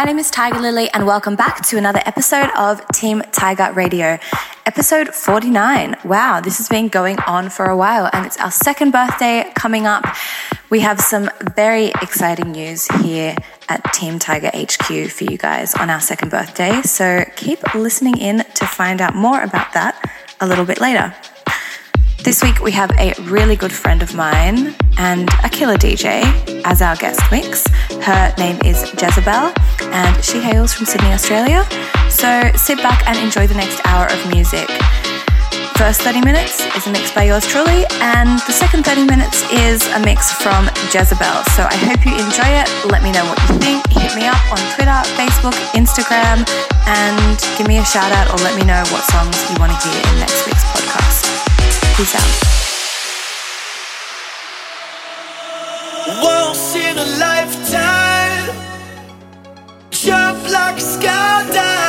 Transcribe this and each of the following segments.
my name is Tiger Lily, and welcome back to another episode of Team Tiger Radio, episode 49. Wow, this has been going on for a while, and it's our second birthday coming up. We have some very exciting news here at Team Tiger HQ for you guys on our second birthday, so keep listening in to find out more about that a little bit later. This week we have a really good friend of mine and a killer DJ as our guest mix. Her name is Jezebel and she hails from Sydney, Australia. So sit back and enjoy the next hour of music. First 30 minutes is a mix by yours truly, and the second 30 minutes is a mix from Jezebel. So I hope you enjoy it. Let me know what you think. Hit me up on Twitter, Facebook, Instagram, and give me a shout out or let me know what songs you want to hear in next week's podcast. Peace out. Once in a lifetime, jump like a skydive,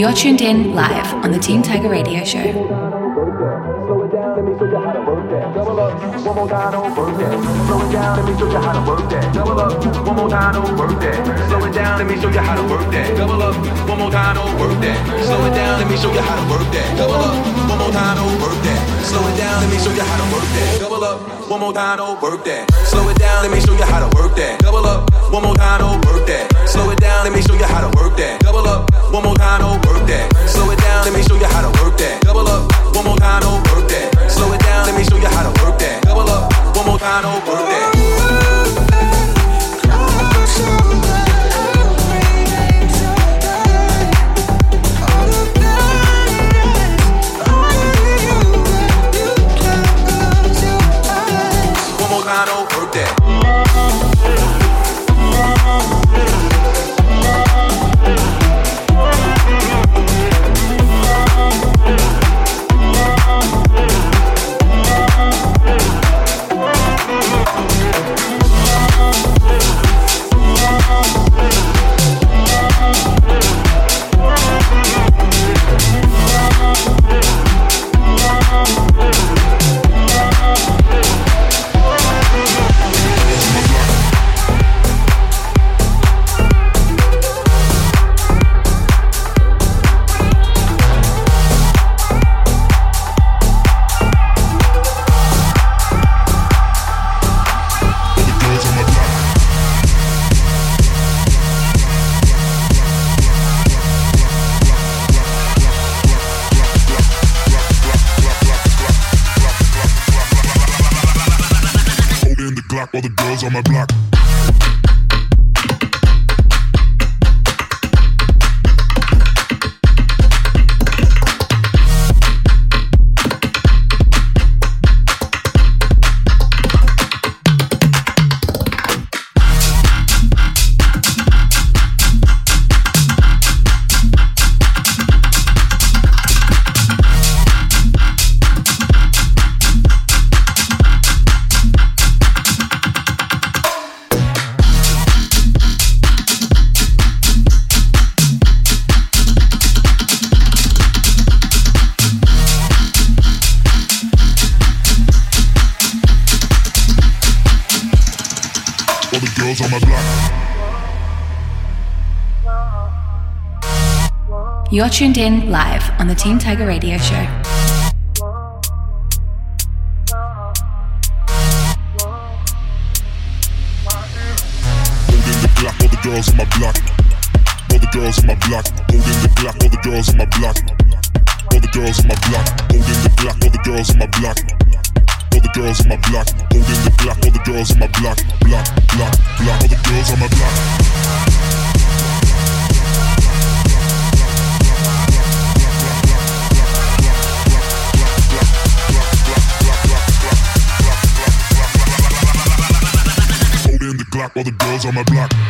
You're tuned in live on the Team Tiger Radio Show. One more time, don't work that. Slow it down, let me show you how to work that. Double up, one more time, don't work that. Slow it down, let me show you how to work that. Double up, one more time, don't work that. Slow it down, all the girls on my block. You're tuned in live on the Team Tiger Radio Show. Holding the Glock, all the girls on my block. All the girls on my block. Holding the Glock, all the girls on my block. All the girls on my block. Holding the Glock, all the girls on my block. All the girls on my block. Holding the Glock, all the girls on my block. Block, block, block. All the girls on my block. On my block.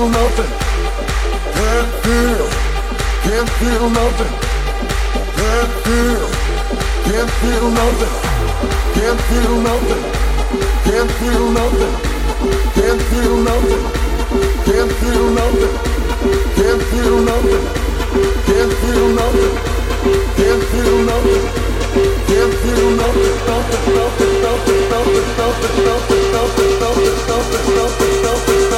feel nothing. Can't feel. Can't feel nothing. Can't feel. Can't feel nothing. Can't feel nothing. Can't feel nothing. Can't feel nothing. Can't feel nothing. Can't feel nothing. Can't feel nothing. Can't feel nothing. Can't feel nothing. Nothing. Nothing. Nothing. Nothing. Nothing. Nothing. Nothing. Nothing. Nothing. Nothing. Nothing.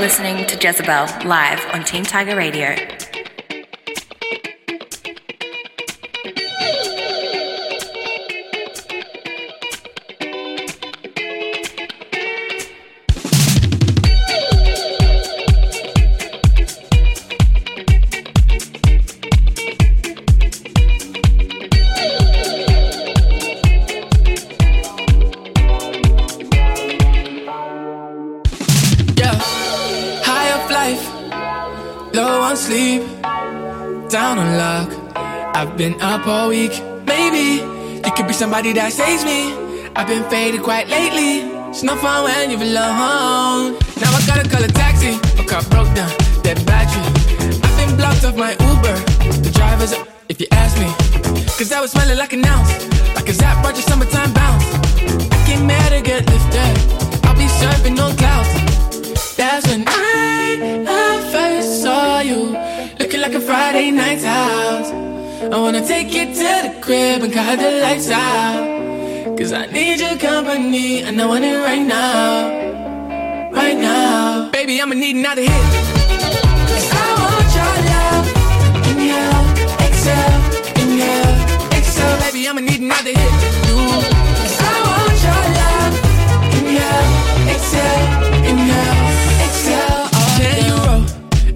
Listening to Jezebel live on Team Tiger Radio. Somebody that saves me. I've been faded quite lately. It's no fun when you're alone. Now I gotta call a taxi. My car broke down, dead battery. I've been blocked off my Uber. The driver's up, if you ask me. Cause I was smelling like an ounce. Like a Zap Roger summertime bounce. I get mad to get lifted. I'll be surfing on clouds. That's when I, I first saw you Looking like a Friday night's house I wanna take you to the crib and cut the lights out. Cause I need your company and I want it right now. Right now. Baby, I'ma need another hit. Cause I want your love Inhale, exhale, inhale, exhale Baby, I'ma need another hit. Cause I want your love Inhale, exhale, inhale, exhale.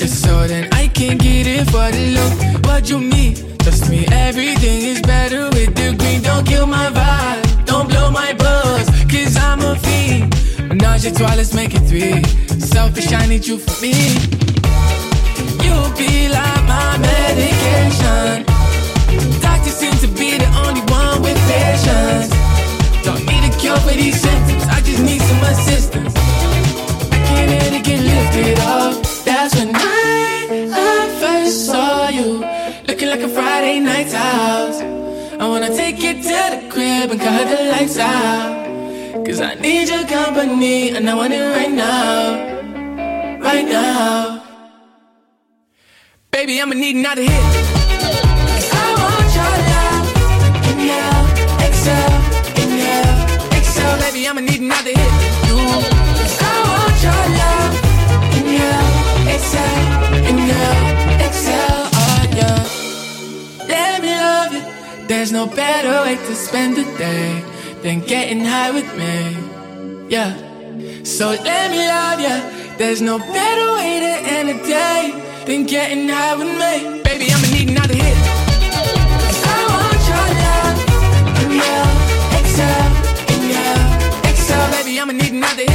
If so, then I can get it for the low. What you need? Trust me, everything is better with the green. Don't kill my vibe. Don't blow my buzz. Cause I'm a fiend. Menage a trois, let's make it three. Selfish, I need you for me. You be like my medication. Doctor seems to be the only one with patience. Don't need a cure for these symptoms. I just need some assistance. I can't let it get lifted up. That's when I, Friday night's house. I wanna take you to the crib and cut the lights out. Cause I need your company and I want it right now. Right now. Baby, I'ma need another hit. Your. Baby, I'ma need another hit. You. I want your love. Inhale, exhale, inhale, There's no better way to spend the day than getting high with me. Yeah. So let me love you. There's no better way to end the day than getting high with me. Baby, I'ma need another hit. I want your love. Baby, I'ma need another hit.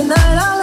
Tonight I'll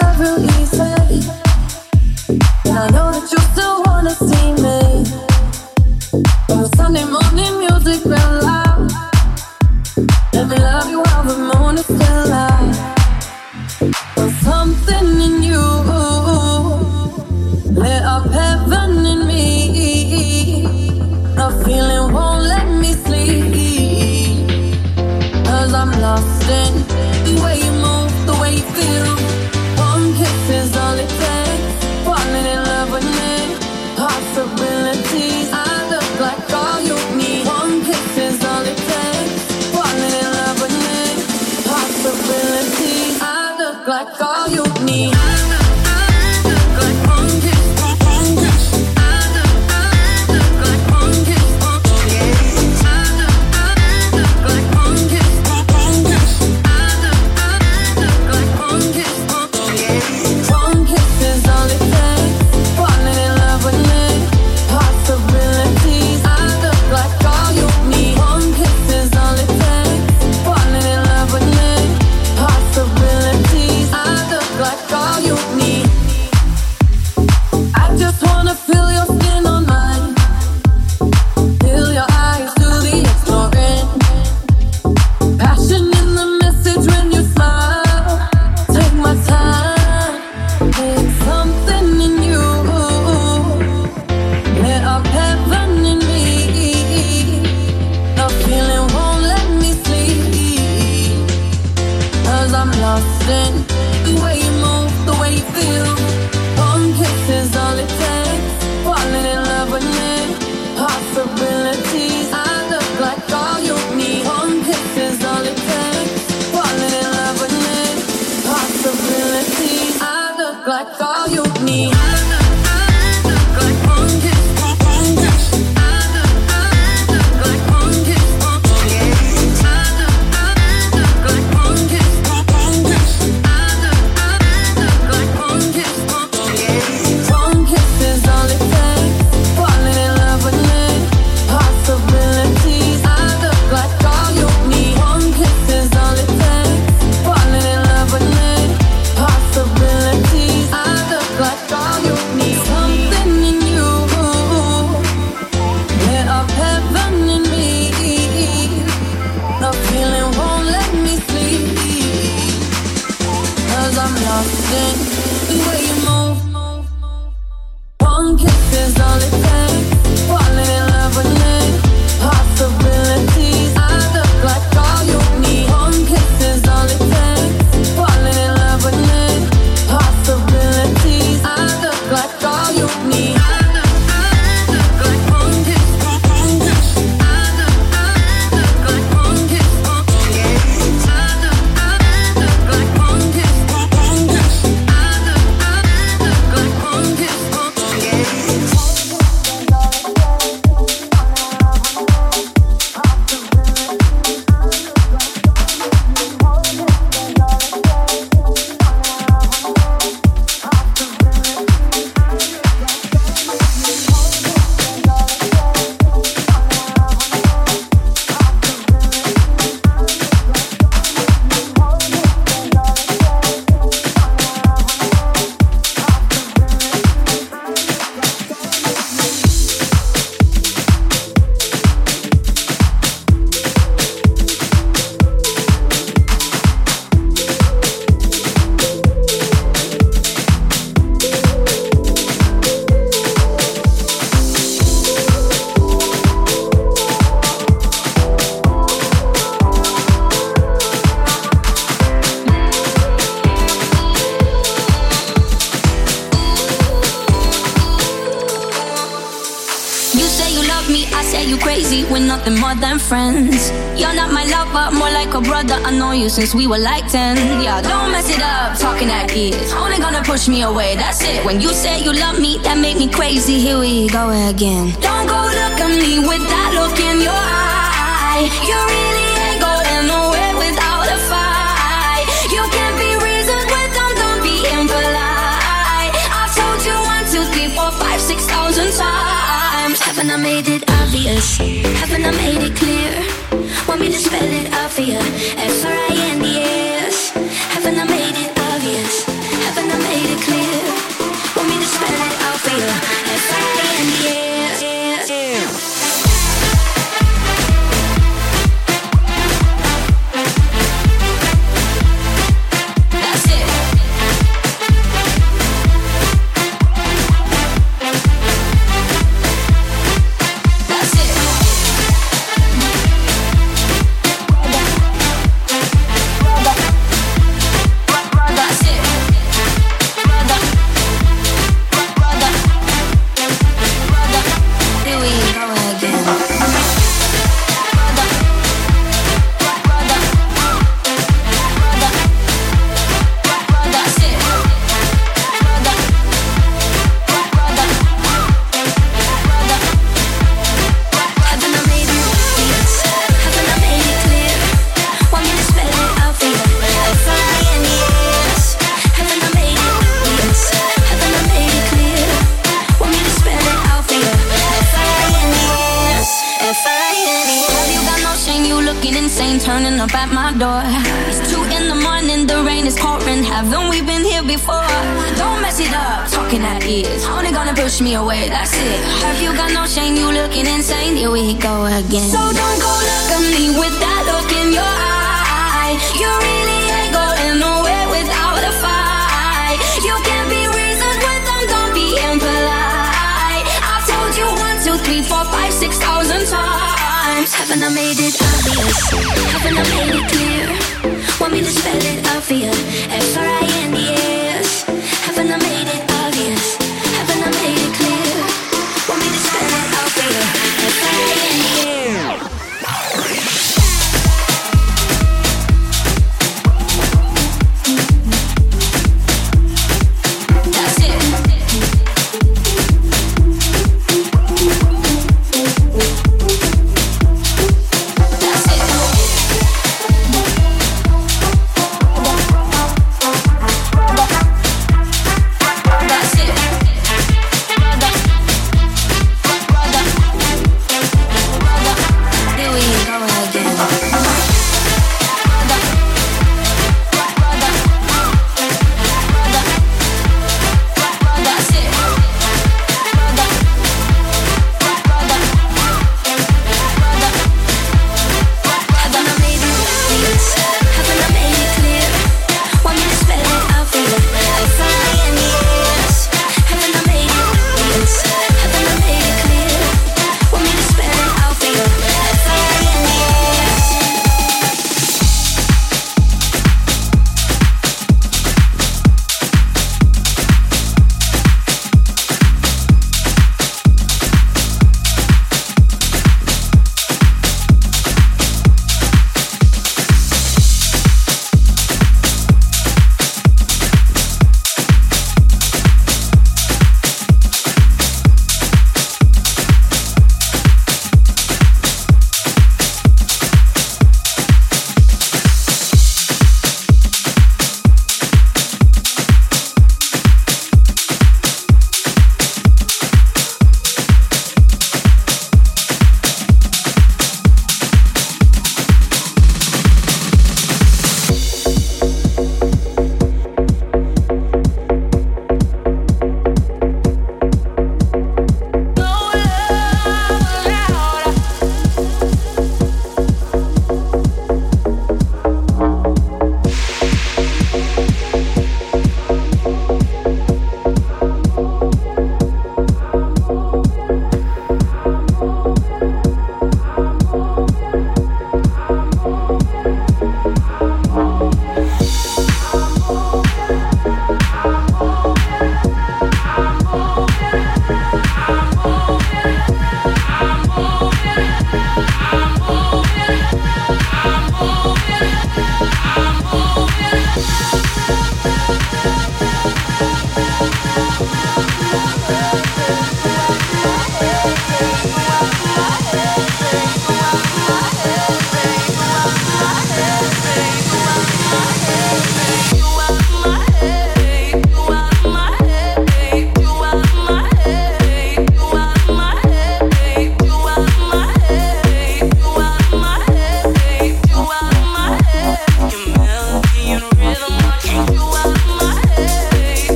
since we were like 10. Yeah, don't mess it up, talking ideas. Only gonna push me away, that's it. When you say you love me, that make me crazy. Here we go again. Don't go look at me with that look in your eye. You really ain't going nowhere without a fight. You can't be reasoned with them, don't be impolite. I've told you one, two, three, four, five, six thousand times. Haven't I made it obvious? Haven't I made it clear? Want me to spell it out for you? F-R-I-N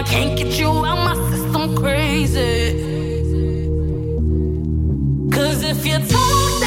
I can't get you out my system crazy. Cause if you talk